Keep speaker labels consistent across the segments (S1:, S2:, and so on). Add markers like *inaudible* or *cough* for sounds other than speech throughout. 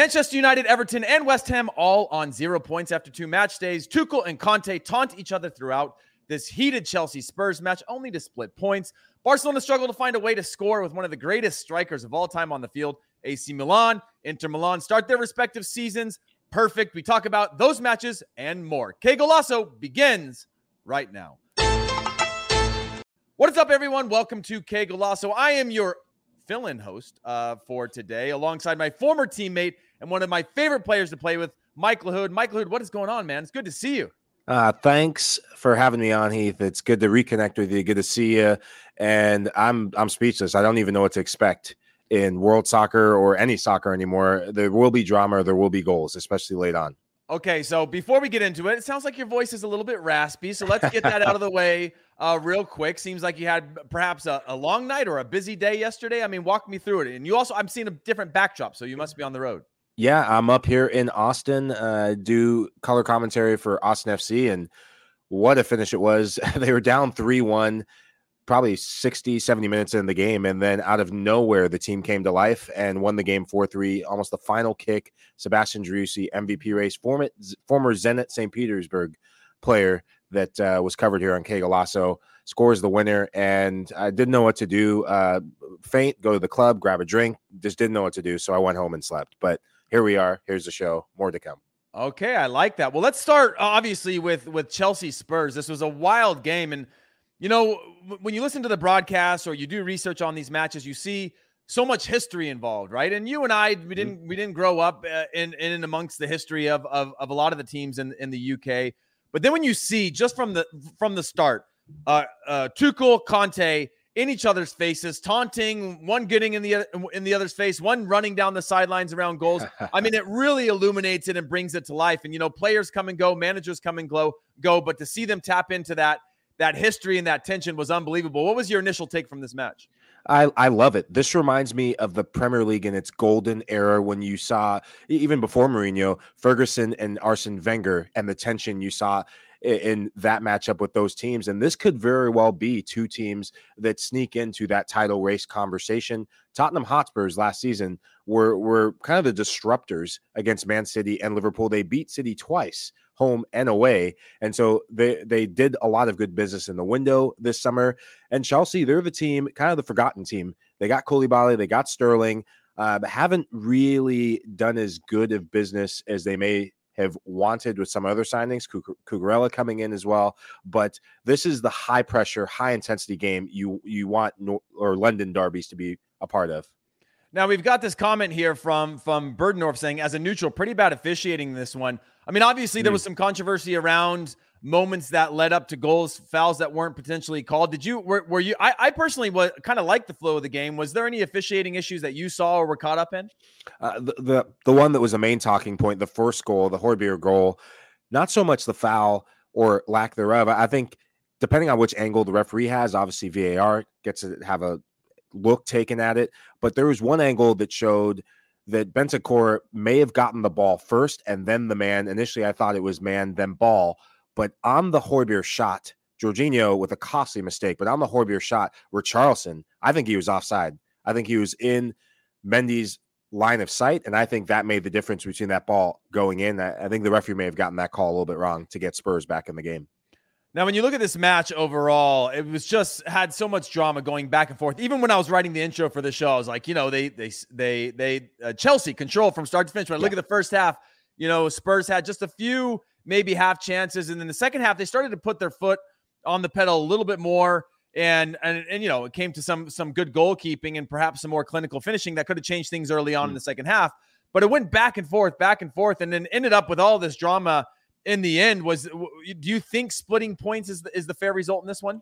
S1: Manchester United, Everton, and West Ham all on zero points after two match days. Tuchel and Conte taunt each other throughout this heated Chelsea Spurs match, only to split points. Barcelona struggled to find a way to score with one of the greatest strikers of all time on the field. AC Milan, Inter Milan start their respective seasons perfect. We talk about those matches and more. Qué Golazo begins right now. What is up, everyone? Welcome to Qué Golazo. I am your fill in host uh, for today, alongside my former teammate and one of my favorite players to play with, Mike LaHood. Mike LaHood, what is going on, man? It's good to see you.
S2: Uh, thanks for having me on, Heath. It's good to reconnect with you. Good to see you. And I'm I'm speechless. I don't even know what to expect in world soccer or any soccer anymore. There will be drama. There will be goals, especially late on.
S1: Okay, so before we get into it, it sounds like your voice is a little bit raspy. So let's get that out of the *laughs* way uh, real quick. Seems like you had perhaps a, a, long night or a busy day yesterday. I mean, walk me through it. And you also, I'm seeing a different backdrop, so you must be on the road.
S2: Yeah, I'm up here in Austin. Uh, do color commentary for Austin FC, and what a finish it was! *laughs* they were down three one probably 60, 70 minutes in the game. And then out of nowhere, the team came to life and won the game 4 3. Almost the final kick. Sebastian Driussi, MVP race, former, former Zenit St. Petersburg player that uh, was covered here on Que Golazo, scores the winner. And I didn't know what to do. Uh, faint, go to the club, grab a drink. Just didn't know what to do. So I went home and slept. But here we are. Here's the show. More to come.
S1: Okay, I like that. Well, let's start obviously with with Chelsea Spurs. This was a wild game and you know, when you listen to the broadcast or you do research on these matches, you see so much history involved, right? And you and I, we mm-hmm. didn't we didn't grow up uh, in in amongst the history of of, of a lot of the teams in in the UK. But then when you see just from the from the start, uh, uh, Tuchel, Conte in each other's faces, taunting, one getting in the in the other's face, one running down the sidelines around goals. I mean, it *laughs* really illuminates it and brings it to life. And you know, players come and go, managers come and go, go, but to see them tap into that that history and that tension was unbelievable. What was your initial take from this match?
S2: I, I love it. This reminds me of the Premier League in its golden era when you saw, even before Mourinho, Ferguson and Arsene Wenger and the tension you saw in that matchup with those teams. And this could very well be two teams that sneak into that title race conversation. Tottenham Hotspurs last season were, were kind of the disruptors against Man City and Liverpool. They beat City twice home and away. And so they they did a lot of good business in the window this summer. And Chelsea, they're the team, kind of the forgotten team. They got Koulibaly, they got Sterling, uh, but haven't really done as good of business as they may have wanted with some other signings. Cucurella coming in as well, but this is the high pressure, high intensity game you you want or London derbies to be a part of.
S1: Now we've got this comment here from from Burdendorf saying, as a neutral, pretty bad officiating this one. I mean, obviously there was hmm. some controversy around moments that led up to goals, fouls that weren't potentially called. Did you were, were you? I, I personally was kind of like the flow of the game. Was there any officiating issues that you saw or were caught up in?
S2: Uh, the, the the one that was a main talking point, the first goal, the Højbjerg goal, not so much the foul or lack thereof. I think depending on which angle the referee has, obviously VAR gets to have a look taken at it, but there was one angle that showed that Bentancur may have gotten the ball first and then the man. Initially, I thought it was man, then ball. But on the Højbjerg shot, Jorginho with a costly mistake, but on the Højbjerg shot, Richarlison, I think he was offside. I think he was in Mendy's line of sight, and I think that made the difference between that ball going in. I, I think the referee may have gotten that call a little bit wrong to get Spurs back in the game.
S1: Now, when you look at this match overall, it was just had so much drama going back and forth. Even when I was writing the intro for the show, I was like, you know, they they they they uh, Chelsea control from start to finish. When I look at the first half, you know, Spurs had just a few maybe half chances. And then the second half, they started to put their foot on the pedal a little bit more. And, and and you know it came to some some good goalkeeping and perhaps some more clinical finishing that could have changed things early on mm. in the second half but it went back and forth back and forth and then ended up with all this drama in the end was do you think splitting points is the, is the fair result in this one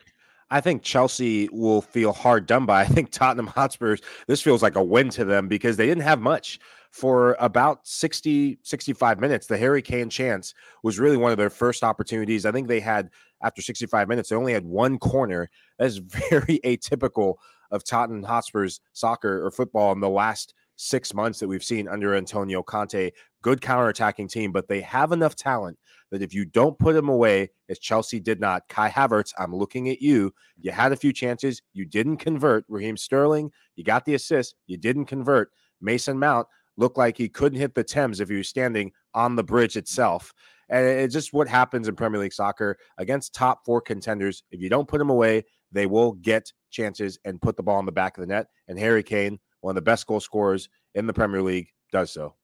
S2: I think Chelsea will feel hard done by. *laughs* I think Tottenham Hotspurs, this feels like a win to them because they didn't have much for about 60, 65 minutes. The Harry Kane chance was really one of their first opportunities. I think they had, after 65 minutes, they only had one corner. That is *laughs* very atypical of Tottenham Hotspurs soccer or football in the last six months that we've seen under Antonio Conte. Good counterattacking team, but they have enough talent that if you don't put them away, as Chelsea did not, Kai Havertz, I'm looking at you. You had a few chances, you didn't convert. Raheem Sterling, you got the assist, you didn't convert. Mason Mount looked like he couldn't hit the Thames if he was standing on the bridge itself. And it's just what happens in Premier League soccer against top four contenders. If you don't put them away, they will get chances and put the ball in the back of the net. And Harry Kane, one of the best goal scorers in the Premier League, does so.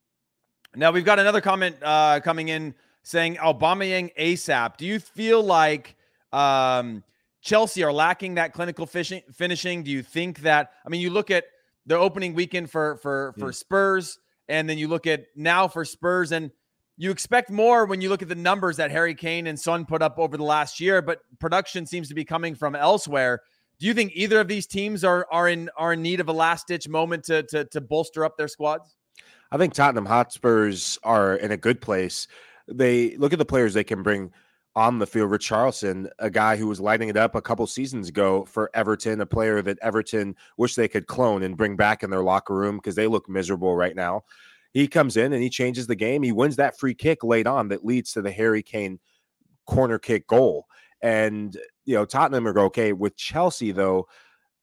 S1: Now we've got another comment uh, coming in saying Aubameyang ASAP. Do you feel like um, Chelsea are lacking that clinical fishing, finishing? Do you think that? I mean, you look at the opening weekend for for for Spurs, and then you look at now for Spurs, and you expect more when you look at the numbers that Harry Kane and Son put up over the last year, but production seems to be coming from elsewhere. Do you think either of these teams are are in are in need of a last ditch moment to to to bolster up their squads?
S2: I think Tottenham Hotspurs are in a good place they look at the players they can bring on the field. Richarlison, a guy who was lighting it up a couple seasons ago for Everton, a player that Everton wish they could clone and bring back in their locker room because they look miserable right now. He comes in and he changes the game. He wins that free kick late on that leads to the Harry Kane corner kick goal. And, you know, Tottenham are okay. With Chelsea, though,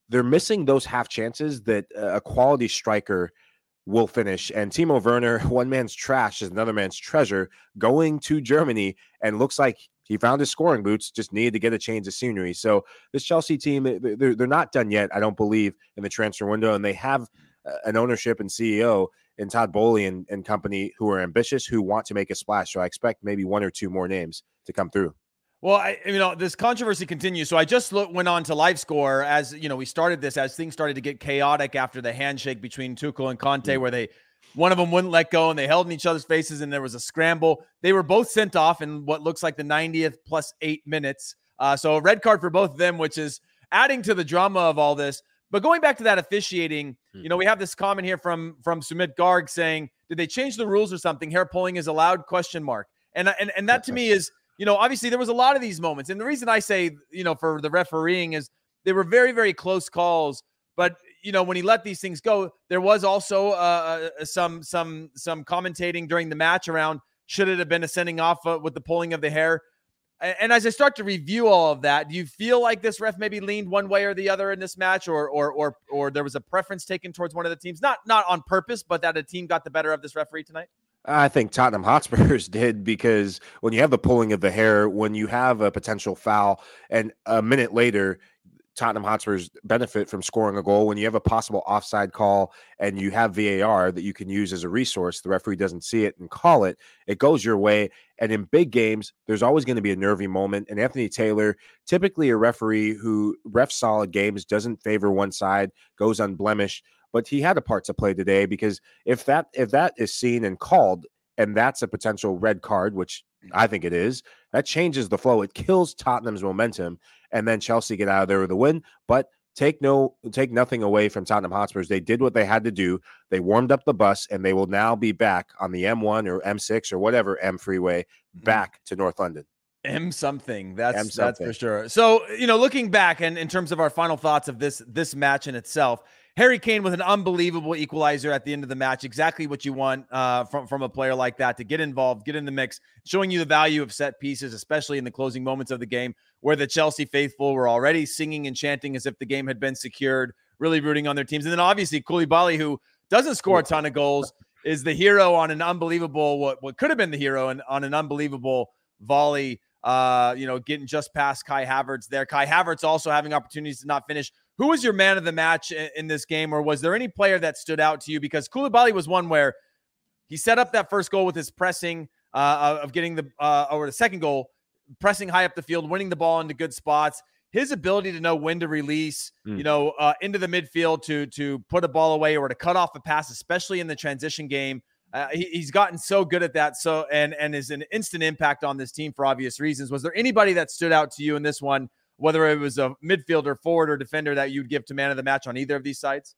S2: they're missing those half chances that a quality striker – will finish. And Timo Werner, *laughs* one man's trash is another man's treasure, going to Germany and looks like he found his scoring boots, just needed to get a change of scenery. So this Chelsea team, eh, they're, they're not done yet, I don't believe, in the transfer window. And they have an ownership and CEO in Todd Boehly and, and company who are ambitious, who want to make a splash. So I expect maybe one or two more names to come through.
S1: Well, I, you know, this controversy continues. So I just look, went on to live score as, you know, we started this as things started to get chaotic after the handshake between Tuchel and Conte, mm-hmm. where they, one of them wouldn't let go and they held in each other's faces and there was a scramble. They were both sent off in what looks like the 90th plus eight minutes. Uh, so a red card for both of them, which is adding to the drama of all this. But going back to that officiating, mm-hmm. you know, we have this comment here from from Sumit Garg saying, "Did they change the rules or something? Hair pulling is allowed?" Question mark. And and and that to me is you know, obviously there was a lot of these moments. And the reason I say, you know, for the refereeing is they were very, very close calls. But you know, when he let these things go, there was also uh, uh some some some commentating during the match around should it have been a sending off uh, with the pulling of the hair. And as I start to review all of that, do you feel like this ref maybe leaned one way or the other in this match, or or or or there was a preference taken towards one of the teams, not not on purpose, but that a team got the better of this referee tonight?
S2: I think Tottenham Hotspurs *laughs* did because when you have the pulling of the hair, when you have a potential foul, and a minute later, Tottenham Hotspurs benefit from scoring a goal. When you have a possible offside call and you have VAR that you can use as a resource, the referee doesn't see it and call it, it goes your way. And in big games, there's always going to be a nervy moment. And Anthony Taylor, typically a referee who refs solid games, doesn't favor one side, goes unblemished but he had a part to play today because if that if that is seen and called and that's a potential red card, which I think it is, that changes the flow. It kills Tottenham's momentum, and then Chelsea get out of there with a win. But take no take nothing away from Tottenham Hotspurs. They did what they had to do. They warmed up the bus, and they will now be back on the M1 or M6 or whatever M freeway mm-hmm. back to North London.
S1: M something. That's M something. that's for sure. So you know, looking back and in terms of our final thoughts of this this match in itself, Harry Kane with an unbelievable equalizer at the end of the match. Exactly what you want uh, from from a player like that to get involved, get in the mix, showing you the value of set pieces, especially in the closing moments of the game, where the Chelsea faithful were already singing and chanting as if the game had been secured, really rooting on their teams. And then obviously Koulibaly, who doesn't score a ton of goals, is the hero on an unbelievable what what could have been the hero and on an unbelievable volley. Uh, you know, getting just past Kai Havertz there. Kai Havertz also having opportunities to not finish who was your man of the match in, in this game, or was there any player that stood out to you? Because Koulibaly was one where He set up that first goal with his pressing uh, of getting the uh, or the second goal, pressing high up the field, winning the ball into good spots. His ability to know when to release, mm. you know, uh, into the midfield to to put a ball away or to cut off a pass, especially in the transition game. Uh, he, he's gotten so good at that. So and and is an instant impact on this team for obvious reasons. Was there anybody that stood out to you in this one, whether it was a midfielder, forward, or defender that you'd give to man of the match on either of these sides?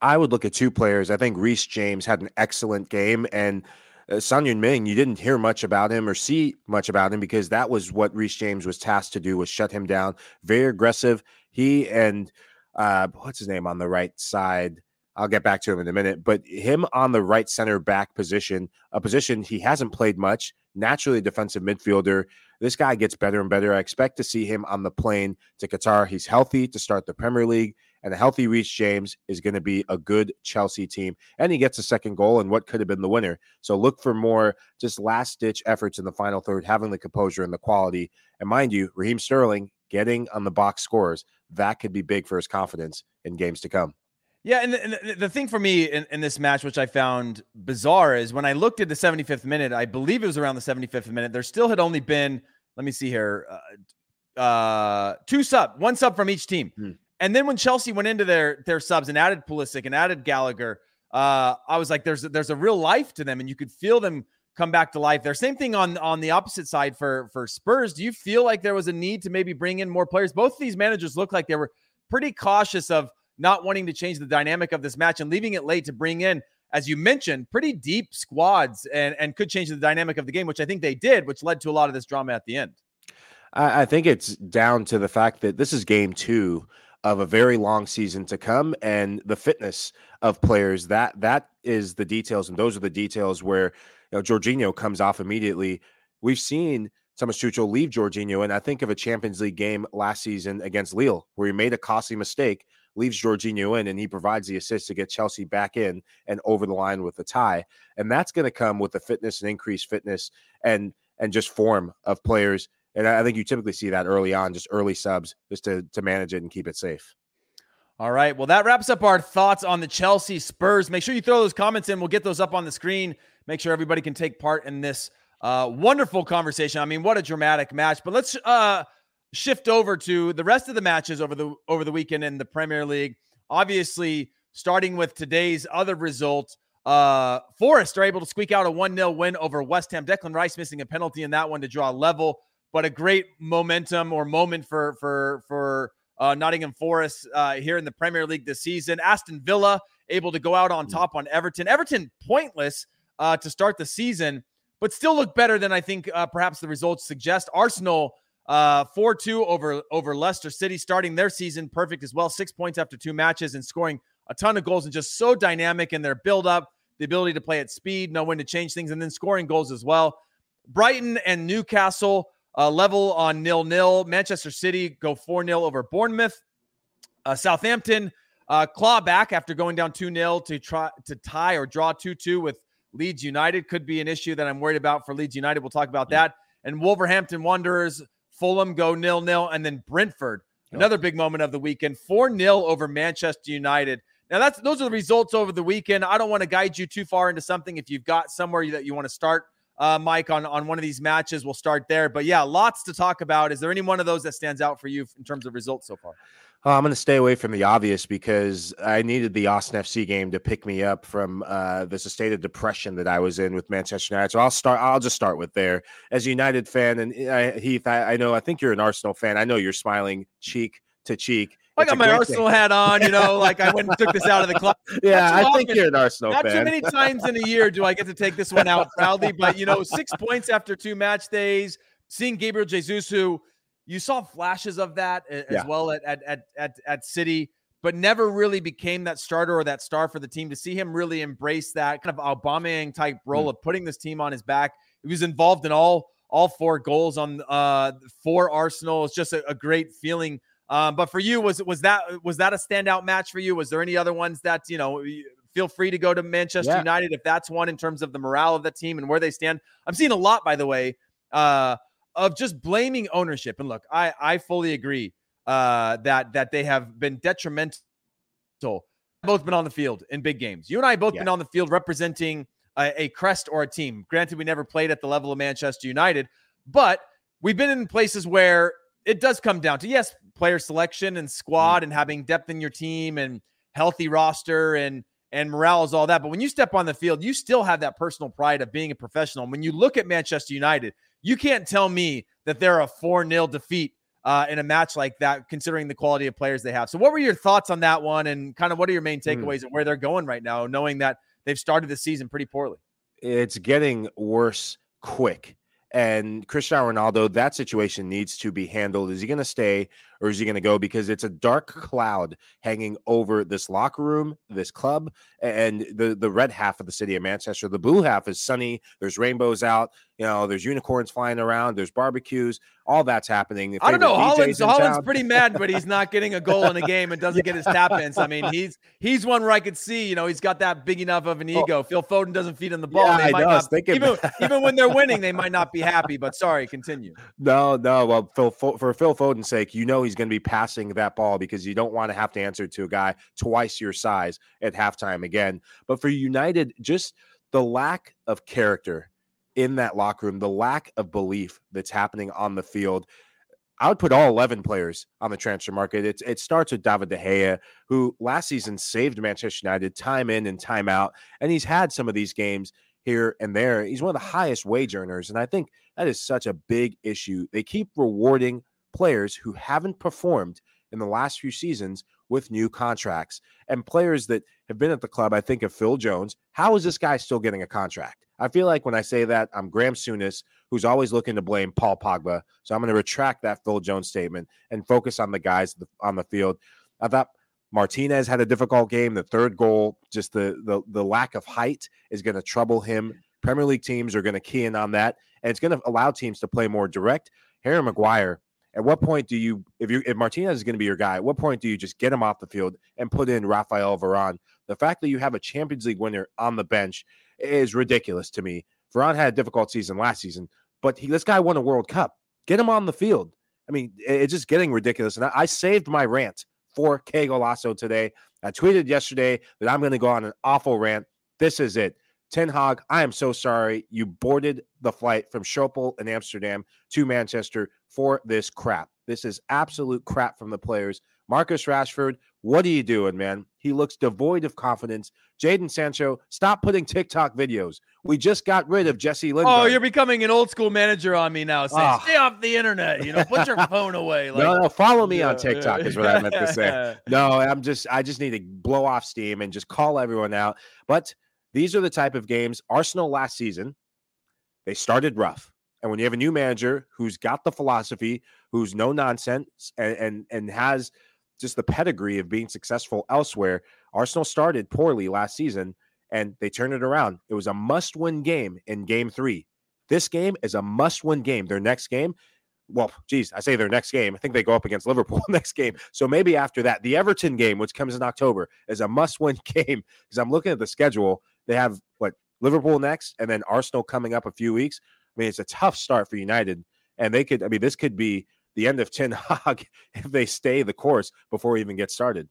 S2: I would look at two players. I think Reece James had an excellent game, and uh, Son Heung-min, you didn't hear much about him or see much about him because that was what Reece James was tasked to do was shut him down. Very aggressive. He and uh, what's his name on the right side? I'll get back to him in a minute. But him on the right center back position, a position he hasn't played much, naturally defensive midfielder. This guy gets better and better. I expect to see him on the plane to Qatar. He's healthy to start the Premier League, and a healthy Reece James is going to be a good Chelsea team. And he gets a second goal and what could have been the winner. So look for more just last ditch efforts in the final third, having the composure and the quality. And mind you, Raheem Sterling getting on the box scores, that could be big for his confidence in games to come.
S1: Yeah, and the, and the thing for me in, in, this match, which I found bizarre, is when I looked at the 75th minute, I believe it was around the 75th minute. There still had only been, let me see here, uh, uh, two sub, one sub from each team. Hmm. And then when Chelsea went into their their subs and added Pulisic and added Gallagher, uh, I was like, there's there's a real life to them, and you could feel them come back to life. There, same thing on on the opposite side for for Spurs. Do you feel like there was a need to maybe bring in more players? Both of these managers look like they were pretty cautious of not wanting to change the dynamic of this match and leaving it late to bring in, as you mentioned, pretty deep squads and, and could change the dynamic of the game, which I think they did, which led to a lot of this drama at the end.
S2: I, I think it's down to the fact that this is game two of a very long season to come and the fitness of players that that is the details and those are the details where you know Jorginho comes off immediately. We've seen Thomas Tuchel leave Jorginho and I think of a Champions League game last season against Lille where he made a costly mistake leaves Jorginho in and he provides the assist to get Chelsea back in and over the line with the tie. And that's going to come with the fitness and increased fitness and and just form of players. And I think you typically see that early on, just early subs, just to to manage it and keep it safe.
S1: All right. Well, that wraps up our thoughts on the Chelsea Spurs. Make sure you throw those comments in. We'll get those up on the screen. Make sure everybody can take part in this uh, wonderful conversation. I mean, what a dramatic match. But let's uh, shift over to the rest of the matches over the over the weekend in the Premier League. Obviously, starting with today's other result, uh, Forest are able to squeak out a 1-0 win over West Ham. Declan Rice missing a penalty in that one to draw level, but a great momentum or moment for for for uh, Nottingham Forest uh, here in the Premier League this season. Aston Villa able to go out on mm. top on Everton. Everton pointless uh, to start the season, but still look better than I think uh, perhaps the results suggest. Arsenal uh, 4-2 over over Leicester City, starting their season perfect as well. Six points after two matches and scoring a ton of goals and just so dynamic in their build-up, the ability to play at speed, know when to change things, and then scoring goals as well. Brighton and Newcastle uh, level on nil-nil. Manchester City go 4-0 over Bournemouth. Uh, Southampton uh, claw back after going down 2-0 to try to tie or draw 2-2 with Leeds United. Could be an issue that I'm worried about for Leeds United. We'll talk about that. And Wolverhampton Wanderers Fulham go nil nil, and then Brentford, oh, another big moment of the weekend, four 0 over Manchester United. Now that's those are the results over the weekend. I don't want to guide you too far into something. If you've got somewhere that you want to start, uh, Mike, on on one of these matches, we'll start there. But yeah, lots to talk about. Is there any one of those that stands out for you in terms of results so far?
S2: Oh, I'm going to stay away from the obvious because I needed the Austin FC game to pick me up from uh, this state of depression that I was in with Manchester United. So I'll start. I'll just start with there. As a United fan, and uh, Heath, I, I, know I think you're an Arsenal fan. I know you're smiling cheek to cheek.
S1: I got my Arsenal thing. hat on. You know, like I went and took this out of the club. *laughs*
S2: Yeah, I often, think you're an Arsenal
S1: not
S2: fan.
S1: too many times in a year do I get to take this one out proudly. But you know, six points after two match days. Seeing Gabriel Jesus, who you saw flashes of that as yeah. well at, at at at at City, but never really became that starter or that star for the team. To see him really embrace that kind of Aubameyang type role mm. of putting this team on his back, he was involved in all all four goals on uh for Arsenal. It's just a, a great feeling. Um, but for you, was was that was that a standout match for you? Was there any other ones that you know? Feel free to go to Manchester yeah. United if that's one in terms of the morale of the team and where they stand. I'm seeing a lot, by the way. Uh, of just blaming ownership. And look, I I fully agree uh, that that they have been detrimental. Both been on the field in big games. You and I both yeah. been on the field representing a, a crest or a team. Granted, we never played at the level of Manchester United, but we've been in places where it does come down to yes, player selection and squad and having depth in your team and healthy roster and and morale is all that. But when you step on the field, you still have that personal pride of being a professional. And when you look at Manchester United, you can't tell me that they're a 4 0 defeat uh, in a match like that, considering the quality of players they have. So, what were your thoughts on that one? And kind of what are your main hmm. takeaways mm. and where they're going right now, knowing that they've started the season pretty poorly?
S2: It's getting worse quick. And Cristiano Ronaldo, that situation needs to be handled. Is he going to stay or is he going to go? Because it's a dark cloud hanging over this locker room, this club, and the the red half of the city of Manchester. The blue half is sunny. There's rainbows out. You know, there's unicorns flying around. There's barbecues. All that's happening.
S1: I don't know. Holland's, Haaland's pretty mad, but he's not getting a goal in a game and *laughs* doesn't yeah. get his tap ins. I mean, he's he's one where I could see. You know, he's got that big enough of an oh. ego. Oh. Phil Foden doesn't feed him the ball.
S2: Yeah, they might not,
S1: even, *laughs* even when they're winning, they might not be happy. But sorry, continue.
S2: No, no. Well, Phil, for Phil Foden's sake, you know he's going to be passing that ball because you don't want to have to answer to a guy twice your size at halftime again. But for United, just the lack of character in that locker room, the lack of belief that's happening on the field. I would put all 11 players on the transfer market. It, it starts with David De Gea, who last season saved Manchester United time in and time out. And he's had some of these games here and there. He's one of the highest wage earners. And I think that is such a big issue. They keep rewarding players who haven't performed in the last few seasons with new contracts and players that have been at the club. I think of Phil Jones. How is this guy still getting a contract? I feel like when I say that, I'm Graham Souness, who's always looking to blame Paul Pogba. So I'm going to retract that Phil Jones statement and focus on the guys on the field. I thought Martinez had a difficult game. The third goal, just the the, the lack of height, is going to trouble him. Premier League teams are going to key in on that, and it's going to allow teams to play more direct. Harry Maguire at what point do you, if you if Martinez is going to be your guy, at what point do you just get him off the field and put in Rafael Varane? The fact that you have a Champions League winner on the bench is ridiculous to me. Varane had a difficult season last season, but he, this guy won a World Cup. Get him on the field. I mean, it's just getting ridiculous. And I, I saved my rant for Qué Golazo today. I tweeted yesterday that I'm going to go on an awful rant. This is it. Ten Hag, I am so sorry you boarded the flight from Schiphol in Amsterdam to Manchester for this crap. This is absolute crap from the players. Marcus Rashford, what are you doing, man? He looks devoid of confidence. Jadon Sancho, stop putting TikTok videos. We just got rid of Jesse oh, Lingard.
S1: Oh, you're becoming an old school manager on me now. Saying, oh. stay off the internet. You know, put your *laughs* phone away.
S2: Like, no, no, follow me yeah. on TikTok is what I meant to say. *laughs* No, I'm just, I just need to blow off steam and just call everyone out. But these are the type of games Arsenal last season, they started rough. And when you have a new manager who's got the philosophy, who's no nonsense, and, and, and has just the pedigree of being successful elsewhere, Arsenal started poorly last season and they turned it around. It was a must win game in game three. This game is a must win game. Their next game, well, geez, I say their next game. I think they go up against Liverpool *laughs* next game. So maybe after that, the Everton game, which comes in October, is a must win *laughs* game because I'm looking at the schedule they have what Liverpool next, and then Arsenal coming up a few weeks. I mean, it's a tough start for United, and they could. I mean, this could be the end of Ten *laughs* Hag if they stay the course before we even get started.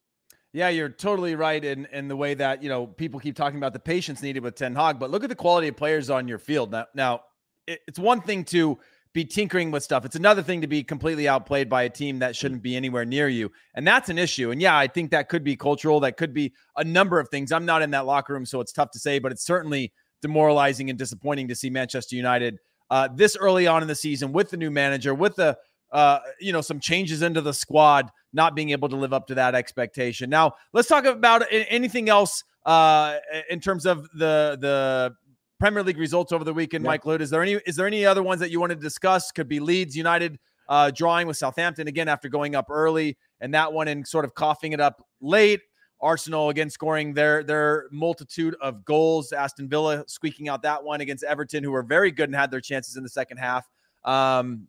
S1: Yeah, you're totally right in in the way that you know people keep talking about the patience needed with Ten Hag, but look at the quality of players on your field now. Now, it's one thing to be tinkering with stuff. It's another thing to be completely outplayed by a team that shouldn't be anywhere near you. And that's an issue. And yeah, I think that could be cultural. That could be a number of things. I'm not in that locker room, so it's tough to say, but it's certainly demoralizing and disappointing to see Manchester United uh, this early on in the season with the new manager, with the uh, you know, some changes into the squad, not being able to live up to that expectation. Now, let's talk about anything else uh, in terms of the the Premier League results over the weekend, yeah. Mike Lute. Is there any is there any other ones that you want to discuss? Could be Leeds United uh, drawing with Southampton again after going up early, and that one and sort of coughing it up late. Arsenal again scoring their their multitude of goals. Aston Villa squeaking out that one against Everton, who were very good and had their chances in the second half. Um,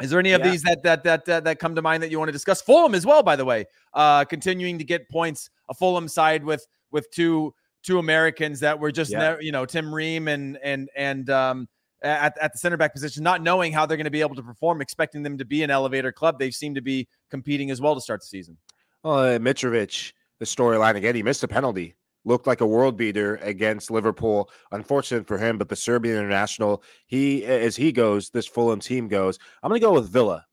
S1: is there any of yeah. these that that that uh, that come to mind that you want to discuss? Fulham as well, by the way, uh, continuing to get points. A Fulham side with with two two Americans that were just, yeah. never, you know, Tim Ream and and and um, at, at the center back position, not knowing how they're going to be able to perform, expecting them to be an elevator club. They seem to be competing as well to start the season.
S2: Uh, Mitrovic, the storyline again, he missed a penalty looked like a world beater against Liverpool. Unfortunate for him, but the Serbian international, he as he goes, this Fulham team goes. I'm going to go with Villa.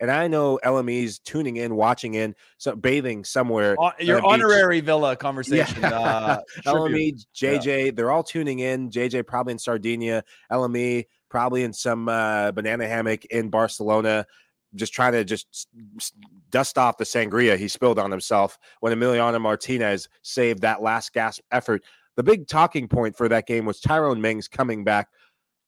S2: And I know LME's tuning in, watching in, so bathing somewhere. *laughs*
S1: Uh, your honorary beach. Villa conversation. Yeah.
S2: Uh, LME, JJ, yeah. they're all tuning in. JJ probably in Sardinia. LME probably in some uh, banana hammock in Barcelona just trying to just dust off the sangria he spilled on himself when Emiliano Martinez saved that last gasp effort. The big talking point for that game was Tyrone Mings coming back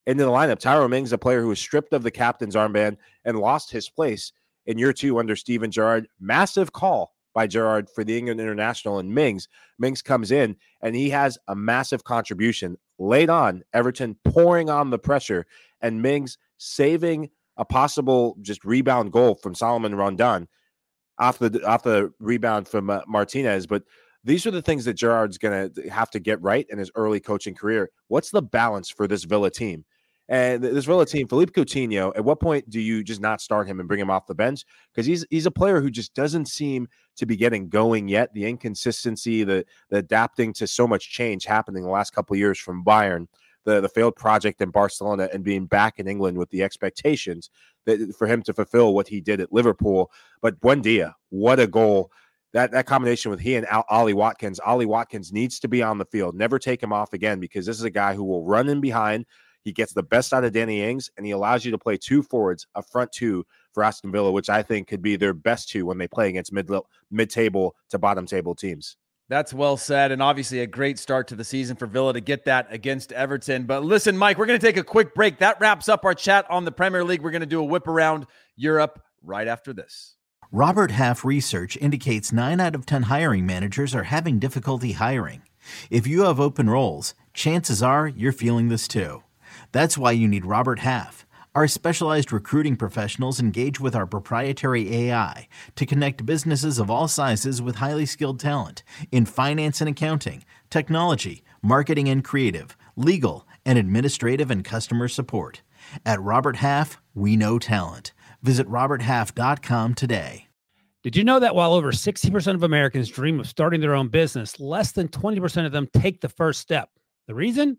S2: into the lineup. Tyro Mings, a player who was stripped of the captain's armband and lost his place in year two under Steven Gerrard. Massive call by Gerrard for the England international and Mings. Mings comes in and he has a massive contribution late on. Everton pouring on the pressure and Mings saving a possible just rebound goal from Solomon Rondon off the off the rebound from uh, Martinez. But these are the things that Gerrard's going to have to get right in his early coaching career. What's the balance for this Villa team? And this Villa team, Philippe Coutinho, at what point do you just not start him and bring him off the bench? Because he's he's a player who just doesn't seem to be getting going yet. The inconsistency, the the adapting to so much change happening the last couple years from Bayern the the failed project in Barcelona and being back in England with the expectations that for him to fulfill what he did at Liverpool. But Buendia, what a goal! That that combination with he and Ollie Watkins. Ollie Watkins needs to be on the field. Never take him off again because this is a guy who will run in behind. He gets the best out of Danny Ings, and he allows you to play two forwards, a front two for Aston Villa, which I think could be their best two when they play against mid mid table to bottom table teams.
S1: That's well said, and obviously a great start to the season for Villa to get that against Everton. But listen, Mike, we're going to take a quick break. That wraps up our chat on the Premier League. We're going to do a whip around Europe right after this.
S3: Robert Half research indicates nine out of 10 hiring managers are having difficulty hiring. If you have open roles, chances are you're feeling this too. That's why you need Robert Half. Our specialized recruiting professionals engage with our proprietary AI to connect businesses of all sizes with highly skilled talent in finance and accounting, technology, marketing and creative, legal, and administrative and customer support. At Robert Half, we know talent. Visit RobertHalf.com today.
S4: Did you know that while over 60% of Americans dream of starting their own business, less than 20% of them take the first step? The reason?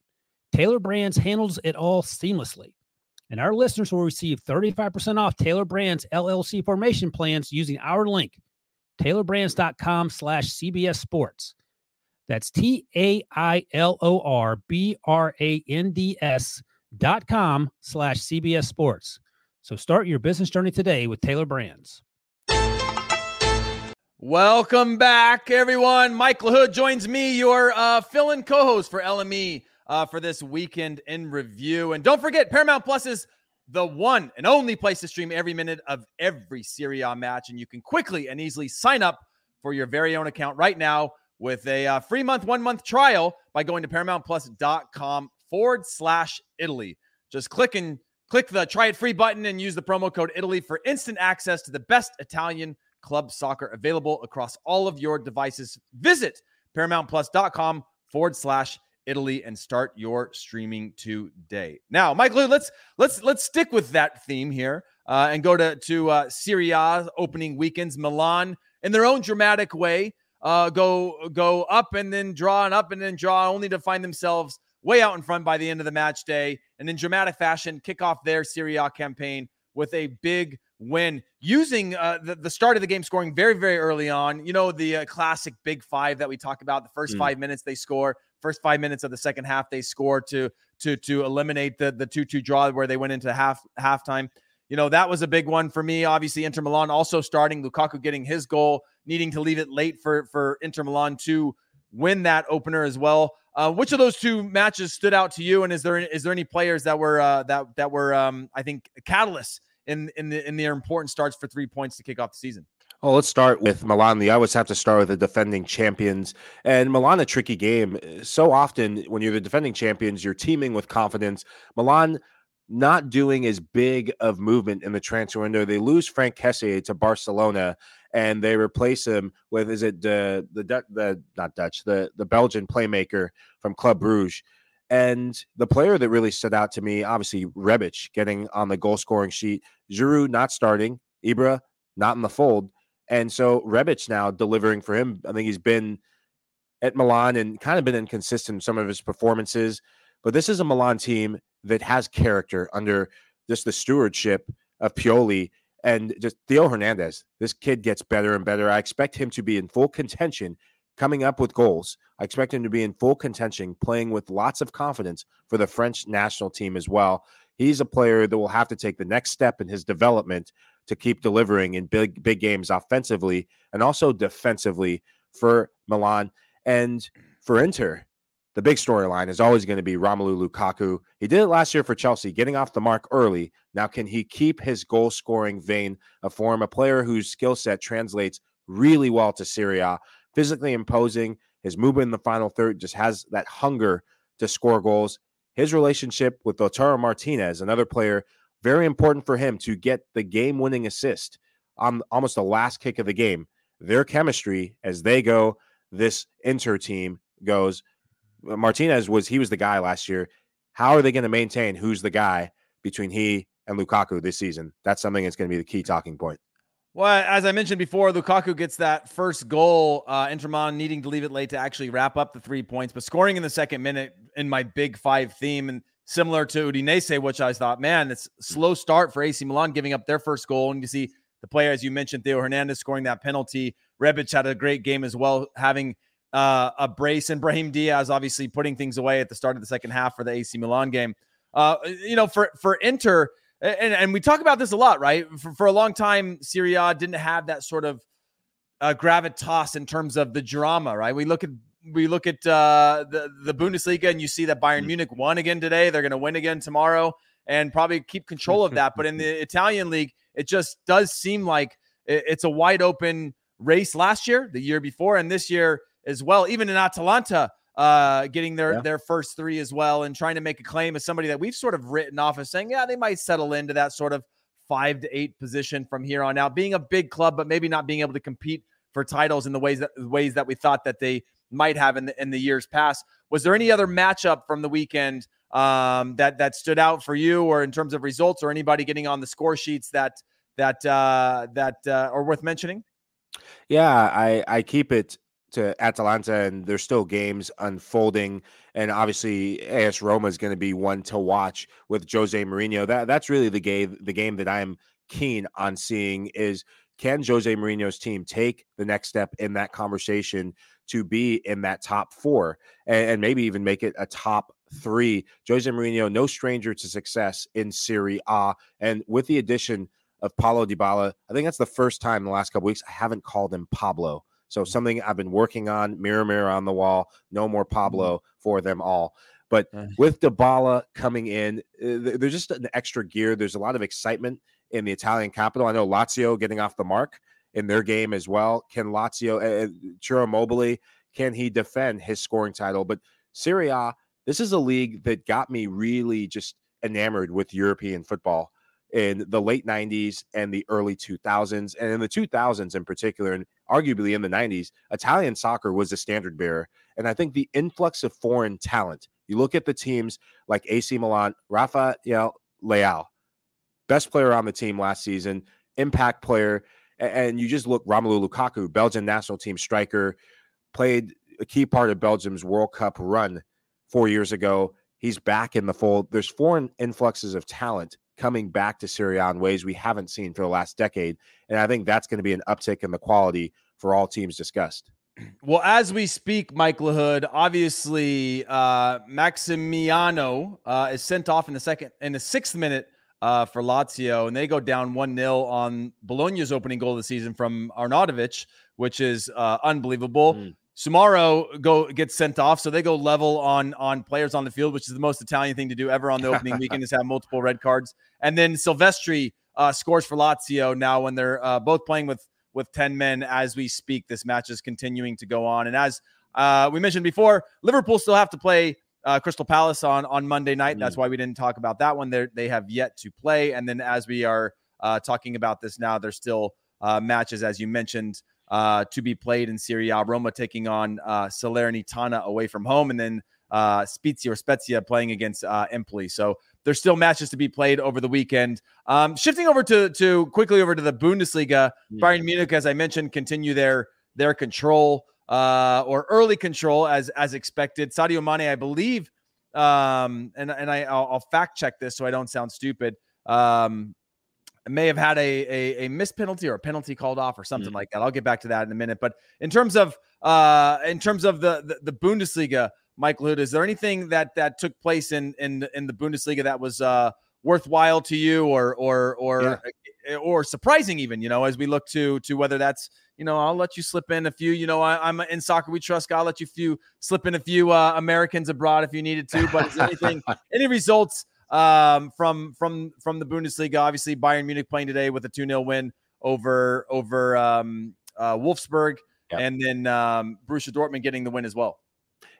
S4: Tailor Brands handles it all seamlessly. And our listeners will receive 35% off Tailor Brands LLC formation plans using our link, tailorbrands.com slash CBS Sports. That's T A I L O R B R A N D S dot com slash CBS Sports. So start your business journey today with Tailor Brands.
S1: Welcome back, everyone. Mike LaHood joins me, your uh, fill-in co-host for LME uh, for this weekend in review. And don't forget, Paramount Plus is the one and only place to stream every minute of every Serie A match. And you can quickly and easily sign up for your very own account right now with a uh, free month, one month trial by going to paramountplus.com forward slash Italy. Just click and click the try it free button and use the promo code Italy for instant access to the best Italian club soccer available across all of your devices. Visit paramountplus.com forward slash Italy and start your streaming today. Now, Mike Lou, let's let's let's stick with that theme here uh, and go to to uh, Serie A opening weekends. Milan, in their own dramatic way, uh, go go up and then draw and up and then draw, only to find themselves way out in front by the end of the match day, and in dramatic fashion, kick off their Serie A campaign with a big win using uh, the, the start of the game scoring very very early on you know the uh, classic big five that we talk about the first mm. five minutes they score First five minutes of the second half, they scored to to to eliminate the the two two draw where they went into half halftime. You know that was a big one for me. Obviously, Inter Milan also starting Lukaku getting his goal, needing to leave it late for for Inter Milan to win that opener as well. Uh, which of those two matches stood out to you? And is there is there any players that were uh, that that were um, I think catalysts in in the in their important starts for three points to kick off the season?
S2: Oh, let's start with Milan. I always have to start with the defending champions. And Milan, a tricky game. So often, when you're the defending champions, you're teeming with confidence. Milan not doing as big of movement in the transfer window. They lose Frank Kessié to Barcelona, and they replace him with is it the the the not Dutch the the Belgian playmaker from Club Bruges. And the player that really stood out to me, obviously Rebic getting on the goal scoring sheet, Giroud not starting, Ibra not in the fold. And so Rebic now delivering for him. I think he's been at Milan and kind of been inconsistent in some of his performances. But this is a Milan team that has character under just the stewardship of Pioli and just Theo Hernandez. This kid gets better and better. I expect him to be in full contention coming up with goals. I expect him to be in full contention, playing with lots of confidence for the French national team as well. He's a player that will have to take the next step in his development to keep delivering in big big games offensively and also defensively for Milan and for Inter. The big storyline is always going to be Romelu Lukaku. He did it last year for Chelsea, getting off the mark early. Now, can he keep his goal scoring vein of form? A player whose skill set translates really well to Serie A, physically imposing. His movement in the final third just has that hunger to score goals. His relationship with Lautaro Martinez, another player very important for him to get the game winning assist on almost the last kick of the game. Their chemistry as they go, this Inter team goes. Martinez was he was the guy last year. How are they going to maintain who's the guy between he and Lukaku this season? That's something that's going to be the key talking point.
S1: Well, as I mentioned before, Lukaku gets that first goal. Uh, Intermon needing to leave it late to actually wrap up the three points, but scoring in the second minute in my big five theme. And similar to Udinese, which I thought, man, it's slow start for AC Milan giving up their first goal. And you see the player, as you mentioned, Theo Hernandez scoring that penalty. Rebic had a great game as well, having uh, a brace, and Brahim Diaz obviously putting things away at the start of the second half for the AC Milan game. Uh, you know, for for Inter, and, and we talk about this a lot, right? For, for a long time, Serie A didn't have that sort of uh, gravitas in terms of the drama, right? We look at we look at uh, the the Bundesliga and you see that Bayern mm. Munich won again today. They're going to win again tomorrow and probably keep control of that. but in the *laughs* Italian league, it just does seem like it's a wide open race. Last year, the year before, and this year as well. Even in Atalanta, uh, getting their yeah. their first three as well, and trying to make a claim as somebody that we've sort of written off as saying, yeah, they might settle into that sort of five to eight position from here on out. Being a big club, but maybe not being able to compete for titles in the ways that ways that we thought that they might have in the in the years past. Was there any other matchup from the weekend um, that that stood out for you, or in terms of results, or anybody getting on the score sheets that that uh, that uh, are worth mentioning?
S2: Yeah, I I keep it to Atalanta, and there's still games unfolding. And obviously, AS Roma is going to be one to watch with Jose Mourinho. That that's really the game the game that I'm keen on seeing is can Jose Mourinho's team take the next step in that conversation to be in that top four and, and, maybe even make it a top three? Jose Mourinho, no stranger to success in Serie A. And with the addition of Paulo Dybala, I think that's the first time in the last couple weeks I haven't called him Pablo. So something I've been working on, mirror, mirror on the wall, no more mm-hmm. Pablo for them all. But with Dybala coming in, uh, there's just an extra gear. There's a lot of excitement in the Italian capital. I know Lazio getting off the mark in their game as well. Can Lazio, uh, Immobile, can he defend his scoring title? But Serie A, this is a league that got me really just enamored with European football in the late 90s and the early 2000s. And in the 2000s in particular, and arguably in the 90s, Italian soccer was a standard bearer. And I think the influx of foreign talent, you look at the teams like AC Milan, Rafael Leao, best player on the team last season, impact player. And you just look Romelu Lukaku, Belgian national team striker, played a key part of Belgium's World Cup run four years ago. He's back in the fold. There's foreign influxes of talent coming back to Serie A in ways we haven't seen for the last decade. And I think that's going to be an uptick in the quality for all teams discussed.
S1: Well, as we speak, Mike LaHood, obviously uh, Maximiano uh, is sent off in the second in the sixth minute uh, for Lazio, and they go down 1 0 on Bologna's opening goal of the season from Arnautovic, which is uh, unbelievable. Mm. Soumaoro go gets sent off, so they go level on on players on the field, which is the most Italian thing to do ever on the opening *laughs* weekend is have multiple red cards. And then Silvestri uh, scores for Lazio now when they're uh, both playing with with 10 men as we speak. This match is continuing to go on. And as uh, we mentioned before, Liverpool still have to play uh, Crystal Palace on on Monday night. That's mm. why we didn't talk about that one. They they have yet to play. And then as we are uh, talking about this now, there's still uh, matches as you mentioned uh, to be played in Serie A. Roma taking on uh, Salernitana away from home, and then uh, Spezia or Spezia playing against uh, Empoli. So there's still matches to be played over the weekend. Um, shifting over to to quickly over to the Bundesliga, yeah. Bayern Munich, as I mentioned, continue their their control uh, or early control as as expected. Sadio Mane, I believe, um, and and I I'll, I'll, fact check this so I don't sound stupid. Um, may have had a, a, a missed penalty or a penalty called off or something mm-hmm. like that. I'll get back to that in a minute. But in terms of uh, in terms of the, the, the Bundesliga, Michael Hood, is there anything that that took place in in in the Bundesliga that was uh, worthwhile to you or or or yeah. or surprising even? You know, as we look to to whether that's you know, I'll let you slip in a few. You know, I, am in soccer. We trust. I'll let you few slip in a few uh, Americans abroad if you needed to. But is anything, *laughs* any results um, from from from the Bundesliga? Obviously, Bayern Munich playing today with a two 0 win over over um, uh, Wolfsburg, yep. and then um, Borussia Dortmund getting the win as well.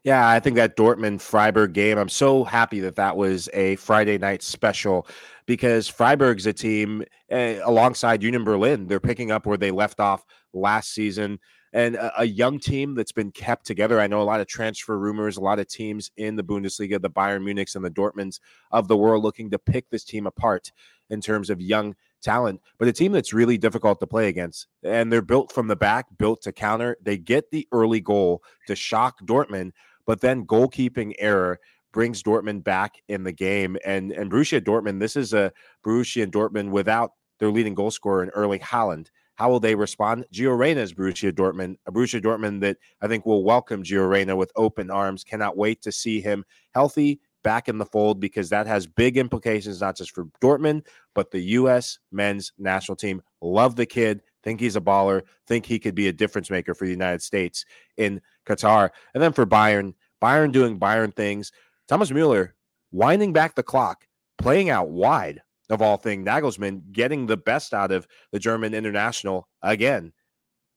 S2: Yeah, I think that Dortmund Freiburg game, I'm so happy that that was a Friday night special because Freiburg's a team uh, alongside Union Berlin. They're picking up where they left off last season and a, a, young team that's been kept together. I know a lot of transfer rumors, a lot of teams in the Bundesliga, the Bayern Munichs and the Dortmunds of the world looking to pick this team apart in terms of young talent, but a team that's really difficult to play against. And they're built from the back, built to counter. They get the early goal to shock Dortmund, but then goalkeeping error brings Dortmund back in the game. And and Borussia Dortmund, this is a Borussia Dortmund without their leading goal scorer in Erling Haaland. How will they respond? Gio Reyna's Borussia Dortmund, a Borussia Dortmund that I think will welcome Gio Reyna with open arms. Cannot wait to see him healthy, back in the fold because that has big implications, not just for Dortmund, but the U.S. men's national team. Love the kid. Think he's a baller. Think he could be a difference maker for the United States in Qatar. And then for Bayern, Bayern doing Bayern things. Thomas Mueller winding back the clock, playing out wide of all things. Nagelsmann getting the best out of the German international again,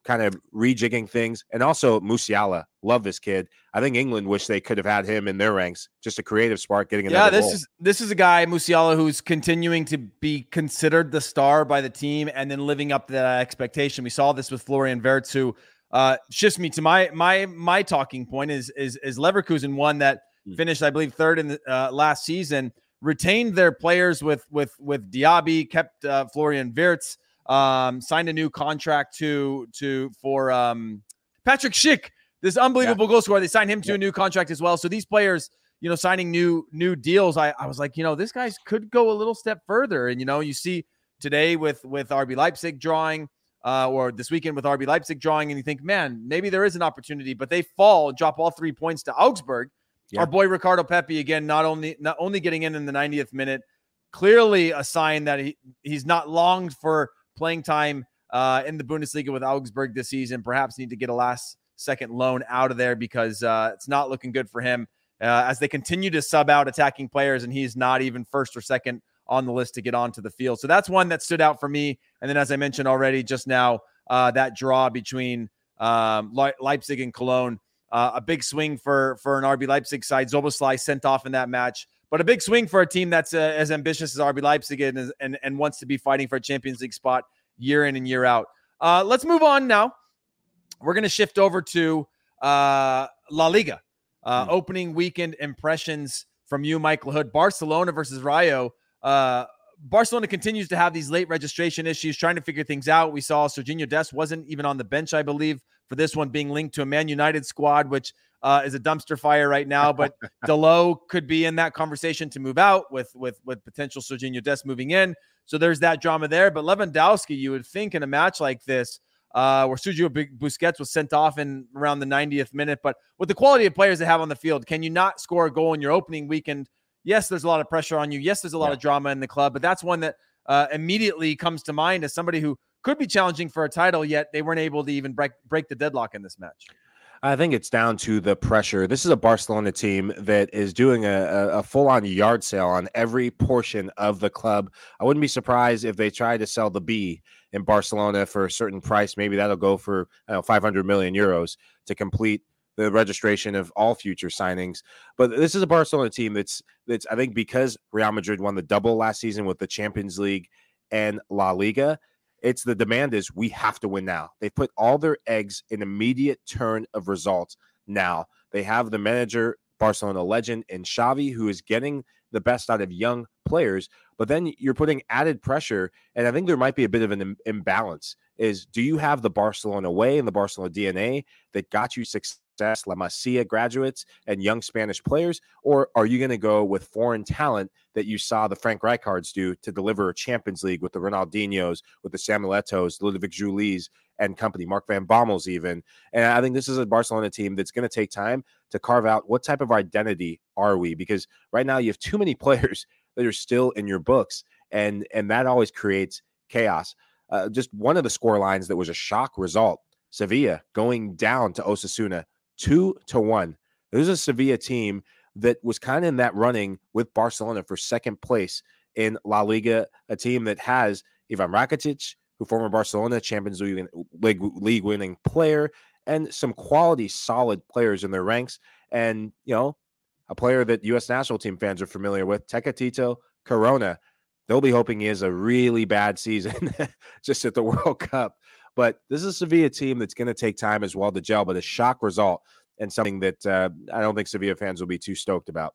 S2: kind of rejigging things. And also Musiala, love this kid. I think England wish they could have had him in their ranks. Just a creative spark, getting
S1: yeah. This goal. is this is a guy Musiala who's continuing to be considered the star by the team, and then living up to that expectation. We saw this with Florian Wirtz, who uh, shifts me to my my my talking point is is is Leverkusen one that hmm. finished I believe third in the uh, last season retained their players with with with Diaby kept uh, Florian Wirtz um, signed a new contract to to for um, Patrick Schick this unbelievable yeah. goal scorer they signed him to yeah. a new contract as well so these players you know signing new new deals I, I was like you know this guys could go a little step further and you know you see today with with RB Leipzig drawing uh, or this weekend with RB Leipzig drawing, and you think, man, maybe there is an opportunity, but they fall and drop all three points to Augsburg. Yeah. Our boy Ricardo Pepi again, not only not only getting in in the 90th minute, clearly a sign that he he's not longed for playing time uh, in the Bundesliga with Augsburg this season. Perhaps need to get a last second loan out of there because uh, it's not looking good for him uh, as they continue to sub out attacking players, and he's not even first or second on the list to get onto the field. So that's one that stood out for me. And then, as I mentioned already just now, uh, that draw between um, Le- Leipzig and Cologne, uh, a big swing for for an RB Leipzig side. Szoboszlai sent off in that match, but a big swing for a team that's uh, as ambitious as RB Leipzig and, and and wants to be fighting for a Champions League spot year in and year out. Uh, let's move on now. We're going to shift over to uh, La Liga. Uh, mm. Opening weekend impressions from you, Michael Hood. Barcelona versus Rayo. Uh, Barcelona continues to have these late registration issues, trying to figure things out. We saw Sergiño Dest wasn't even on the bench, I believe, for this one being linked to a Man United squad, which uh, is a dumpster fire right now. But *laughs* Dalot could be in that conversation to move out with with with potential Sergiño Dest moving in. So there's that drama there. But Lewandowski, you would think in a match like this, uh, where Sergio Busquets was sent off in around the 90th minute, but with the quality of players they have on the field, can you not score a goal in your opening weekend? yes, there's a lot of pressure on you. Yes, there's a lot yeah. of drama in the club, but that's one that uh, immediately comes to mind as somebody who could be challenging for a title, yet they weren't able to even break break the deadlock in this match.
S2: I think it's down to the pressure. This is a Barcelona team that is doing a, a full on yard sale on every portion of the club. I wouldn't be surprised if they try to sell the B in Barcelona for a certain price. Maybe that'll go for know, 500 million euros to complete the registration of all future signings. But this is a Barcelona team that's that's I think because Real Madrid won the double last season with the Champions League and La Liga, it's the demand is we have to win now. They put all their eggs in immediate turn of results now. They have the manager, Barcelona legend, and Xavi, who is getting the best out of young players. But then you're putting added pressure, and I think there might be a bit of an Im- imbalance. Is do you have the Barcelona way and the Barcelona DNA that got you success? Success, La Masia graduates, and young Spanish players? Or are you going to go with foreign talent that you saw the Frank Rijkaards do to deliver a Champions League with the Ronaldinhos, with the Samuel Eto'os, Ludovic Giuly's, and company, Mark Van Bommels even. And I think this is a Barcelona team that's going to take time to carve out what type of identity are we? Because right now you have too many *laughs* players that are still in your books, and and that always creates chaos. Uh, just one of the score lines that was a shock result Sevilla going down to Osasuna two to one. There's a Sevilla team that was kind of in that running with Barcelona for second place in La Liga, a team that has Ivan Rakitic, who former Barcelona Champions League, League, League winning player, and some quality, solid players in their ranks. And, you know, a player that U.S. national team fans are familiar with, Tecatito Corona. They'll be hoping he has a really bad season *laughs* just at the World Cup but this is a Sevilla team that's going to take time as well to gel, but a shock result and something that uh, I don't think Sevilla fans will be too stoked about.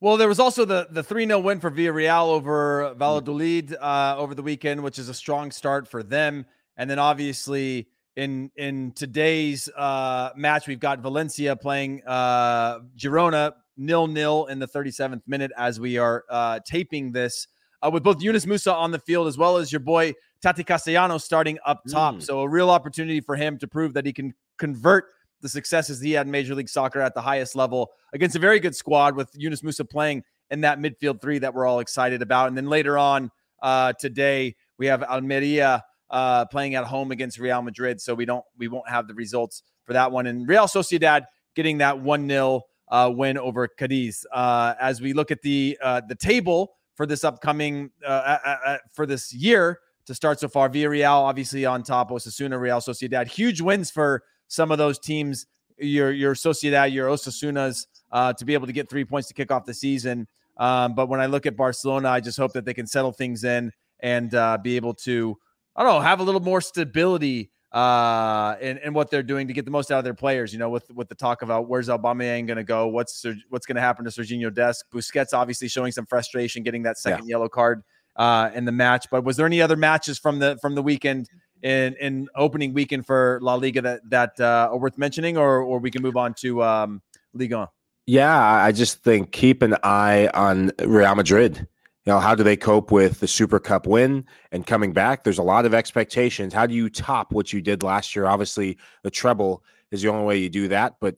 S1: Well, there was also the the 3 0 win for Villarreal over Valladolid uh, over the weekend, which is a strong start for them. And then obviously in in today's uh, match, we've got Valencia playing uh, Girona nil nil in the 37th minute as we are uh, taping this uh, with both Yunus Musah on the field as well as your boy Tati Castellanos starting up top. Mm. So a real opportunity for him to prove that he can convert the successes he had in Major League Soccer at the highest level against a very good squad with Yunus Musah playing in that midfield three that we're all excited about. And then later on uh, today, we have Almeria uh, playing at home against Real Madrid. So we don't we won't have the results for that one. And Real Sociedad getting that one 0 uh, win over Cadiz. Uh, as we look at the uh, the table for this upcoming uh, for this year, to start so far. Villarreal obviously on top. Osasuna, Real Sociedad. Huge wins for some of those teams. Your your Sociedad, your Osasunas, uh, to be able to get three points to kick off the season. Um, but when I look at Barcelona, I just hope that they can settle things in and uh, be able to, I don't know, have a little more stability uh, in, in what they're doing to get the most out of their players. You know, with with the talk about where's Aubameyang going to go, what's what's going to happen to Serginho Dest, Busquets obviously showing some frustration getting that second yeah. yellow card uh, in the match. But was there any other matches from the from the weekend in in opening weekend for La Liga that that uh, are worth mentioning, or or we can move on to um, Liga?
S2: Yeah, I just think keep an eye on Real Madrid. You know, how do they cope with the Super Cup win and coming back? There's a lot of expectations. How do you top what you did last year? Obviously, the treble is the only way you do that, but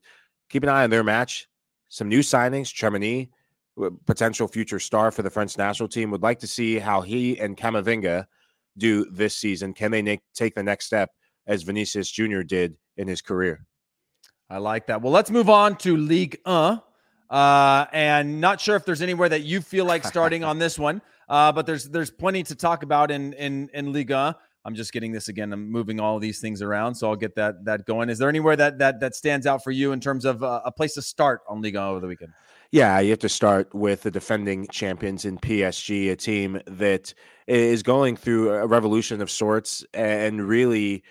S2: keep an eye on their match. Some new signings, Tchouaméni, potential future star for the French national team. Would like to see how he and Camavinga do this season. Can they take the next step as Vinicius Jr. did in his career?
S1: I like that. Well, let's move on to Ligue 1. Uh, and not sure if there's anywhere that you feel like starting *laughs* on this one, uh, but there's there's plenty to talk about in in in Liga. I'm just getting this again. I'm moving all these things around, so I'll get that that going. Is there anywhere that that that stands out for you in terms of uh, a place to start on Liga over the weekend?
S2: Yeah, you have to start with the defending champions in PSG, a team that is going through a revolution of sorts. And really,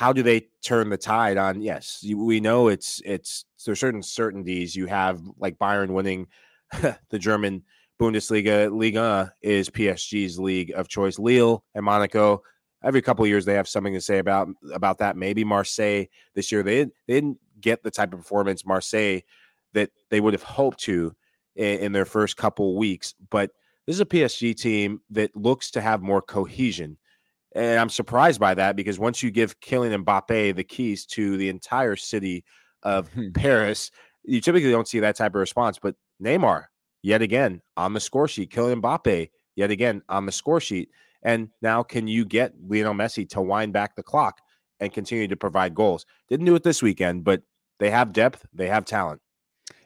S2: how do they turn the tide on? Yes, we know it's it's there's certain certainties you have, like Bayern winning *laughs* the German Bundesliga. Liga is PSG's league of choice. Lille and Monaco. Every couple years, they have something to say about about that. Maybe Marseille this year they they didn't get the type of performance Marseille that they would have hoped to in, in their first couple weeks. But this is a PSG team that looks to have more cohesion. And I'm surprised by that because once you give Kylian Mbappe the keys to the entire city of mm-hmm. Paris, you typically don't see that type of response. But Neymar, yet again, on the score sheet, Kylian Mbappe, yet again, on the score sheet. And now, can you get Lionel Messi to wind back the clock and continue to provide goals? Didn't do it this weekend, but they have depth, they have talent.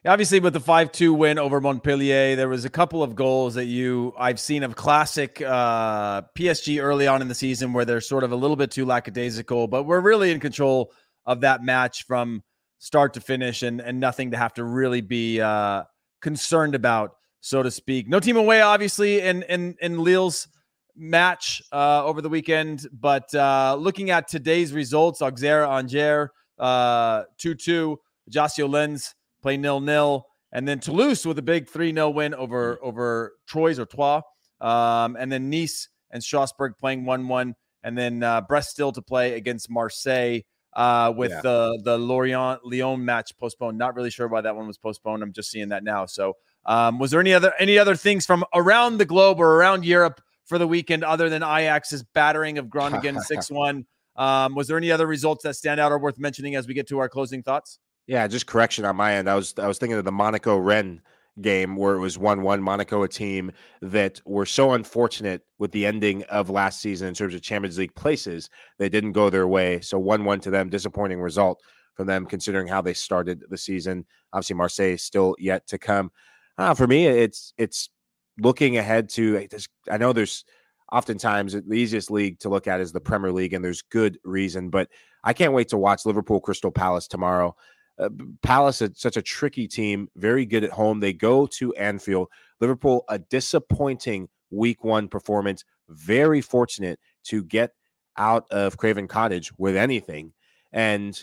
S1: Obviously, with the five-two win over Montpellier, there was a couple of goals that you I've seen of classic uh, PSG early on in the season where they're sort of a little bit too lackadaisical, but we're really in control of that match from start to finish, and and nothing to have to really be uh, concerned about, so to speak. No team away, obviously, in in in Lille's match uh, over the weekend, but uh, looking at today's results, Auxerre Angers uh, two two, Ajaccio Lens play nil nil, and then Toulouse with a big three 0 win over over Troyes or Troyes, um, and then Nice and Strasbourg playing one one, and then uh, Brest still to play against Marseille. Uh, with yeah. the the Lorient Lyon match postponed, not really sure why that one was postponed. I'm just seeing that now. So, um, was there any other any other things from around the globe or around Europe for the weekend other than Ajax's battering of Groningen *laughs* six one? Um, was there any other results that stand out or worth mentioning as we get to our closing thoughts?
S2: Yeah, just correction on my end. I was I was thinking of the Monaco Rennes game where it was 1-1 Monaco a team that were so unfortunate with the ending of last season in terms of Champions League places. They didn't go their way. So 1-1 to them, disappointing result from them considering how they started the season. Obviously Marseille still yet to come. Uh, for me it's it's looking ahead to I know there's oftentimes the easiest league to look at is the Premier League and there's good reason, but I can't wait to watch Liverpool Crystal Palace tomorrow. Uh, Palace is such a tricky team, very good at home. They go to Anfield. Liverpool, a disappointing week one performance. Very fortunate to get out of Craven Cottage with anything. And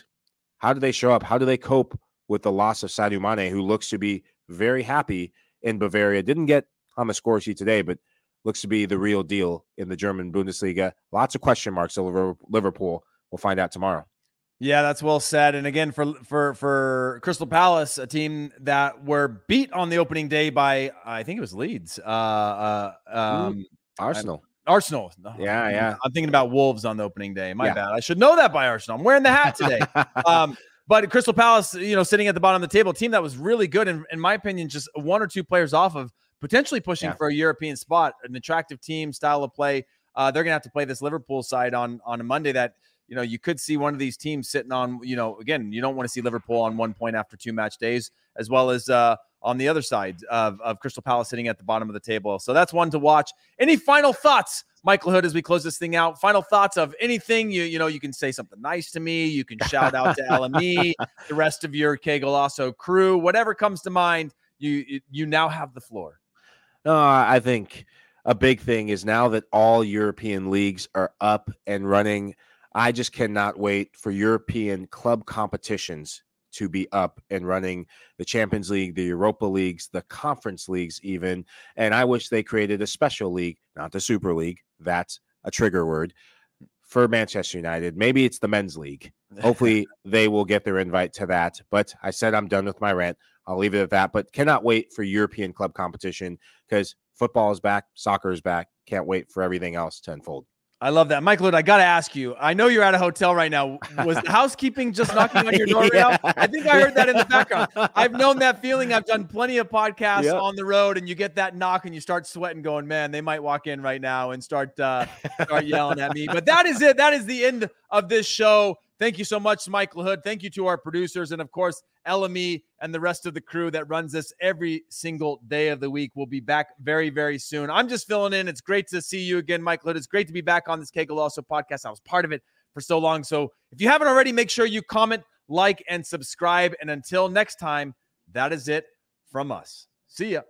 S2: how do they show up? How do they cope with the loss of Sadio Mane, who looks to be very happy in Bavaria? Didn't get on the score sheet today, but looks to be the real deal in the German Bundesliga. Lots of question marks over Liverpool. We'll find out tomorrow.
S1: Yeah, that's well said. And again, for for for Crystal Palace, a team that were beat on the opening day by I think it was Leeds, uh, uh, um,
S2: Arsenal.
S1: Arsenal.
S2: Yeah, yeah.
S1: I'm thinking about Wolves on the opening day. My yeah. bad. I should know that by Arsenal. I'm wearing the hat today. *laughs* um, but Crystal Palace, you know, sitting at the bottom of the table, team that was really good, and in my opinion, just one or two players off of potentially pushing yeah. for a European spot, an attractive team, style of play. Uh, they're going to have to play this Liverpool side on on a Monday that you know, you could see one of these teams sitting on, you know, again, you don't want to see Liverpool on one point after two match days, as well as uh, on the other side of, of Crystal Palace sitting at the bottom of the table. So that's one to watch. Any final thoughts, Michael Hood, as we close this thing out? Final thoughts of anything you you know, you can say something nice to me. You can shout out to *laughs* LME, the rest of your Qué Golazo crew, whatever comes to mind. You you now have the floor.
S2: No, I think a big thing is now that all European leagues are up and running I just cannot wait for European club competitions to be up and running the Champions League, the Europa Leagues, the Conference Leagues, even. And I wish they created a special league, not the Super League. That's a trigger word for Manchester United. Maybe it's the men's league. Hopefully, *laughs* they will get their invite to that. But I said I'm done with my rant. I'll leave it at that. But cannot wait for European club competition because football is back, soccer is back. Can't wait for everything else to unfold.
S1: I love that, Michael. Hood, I got to ask you. I know you're at a hotel right now. Was *laughs* housekeeping just knocking on your door *laughs* yeah. right now? I think I heard that in the background. I've known that feeling. I've done plenty of podcasts yep. on the road, and you get that knock, and you start sweating, going, "Man, they might walk in right now and start uh, start yelling at me." But that is it. That is the end of this show. Thank you so much, Michael Hood. Thank you to our producers, and of course, LME and the rest of the crew that runs this every single day of the week. We'll be back very, very soon. I'm just filling in. It's great to see you again, Mike. It's great to be back on this Qué Golazo podcast. I was part of it for so long. So if you haven't already, make sure you comment, like, and subscribe. And until next time, that is it from us. See ya.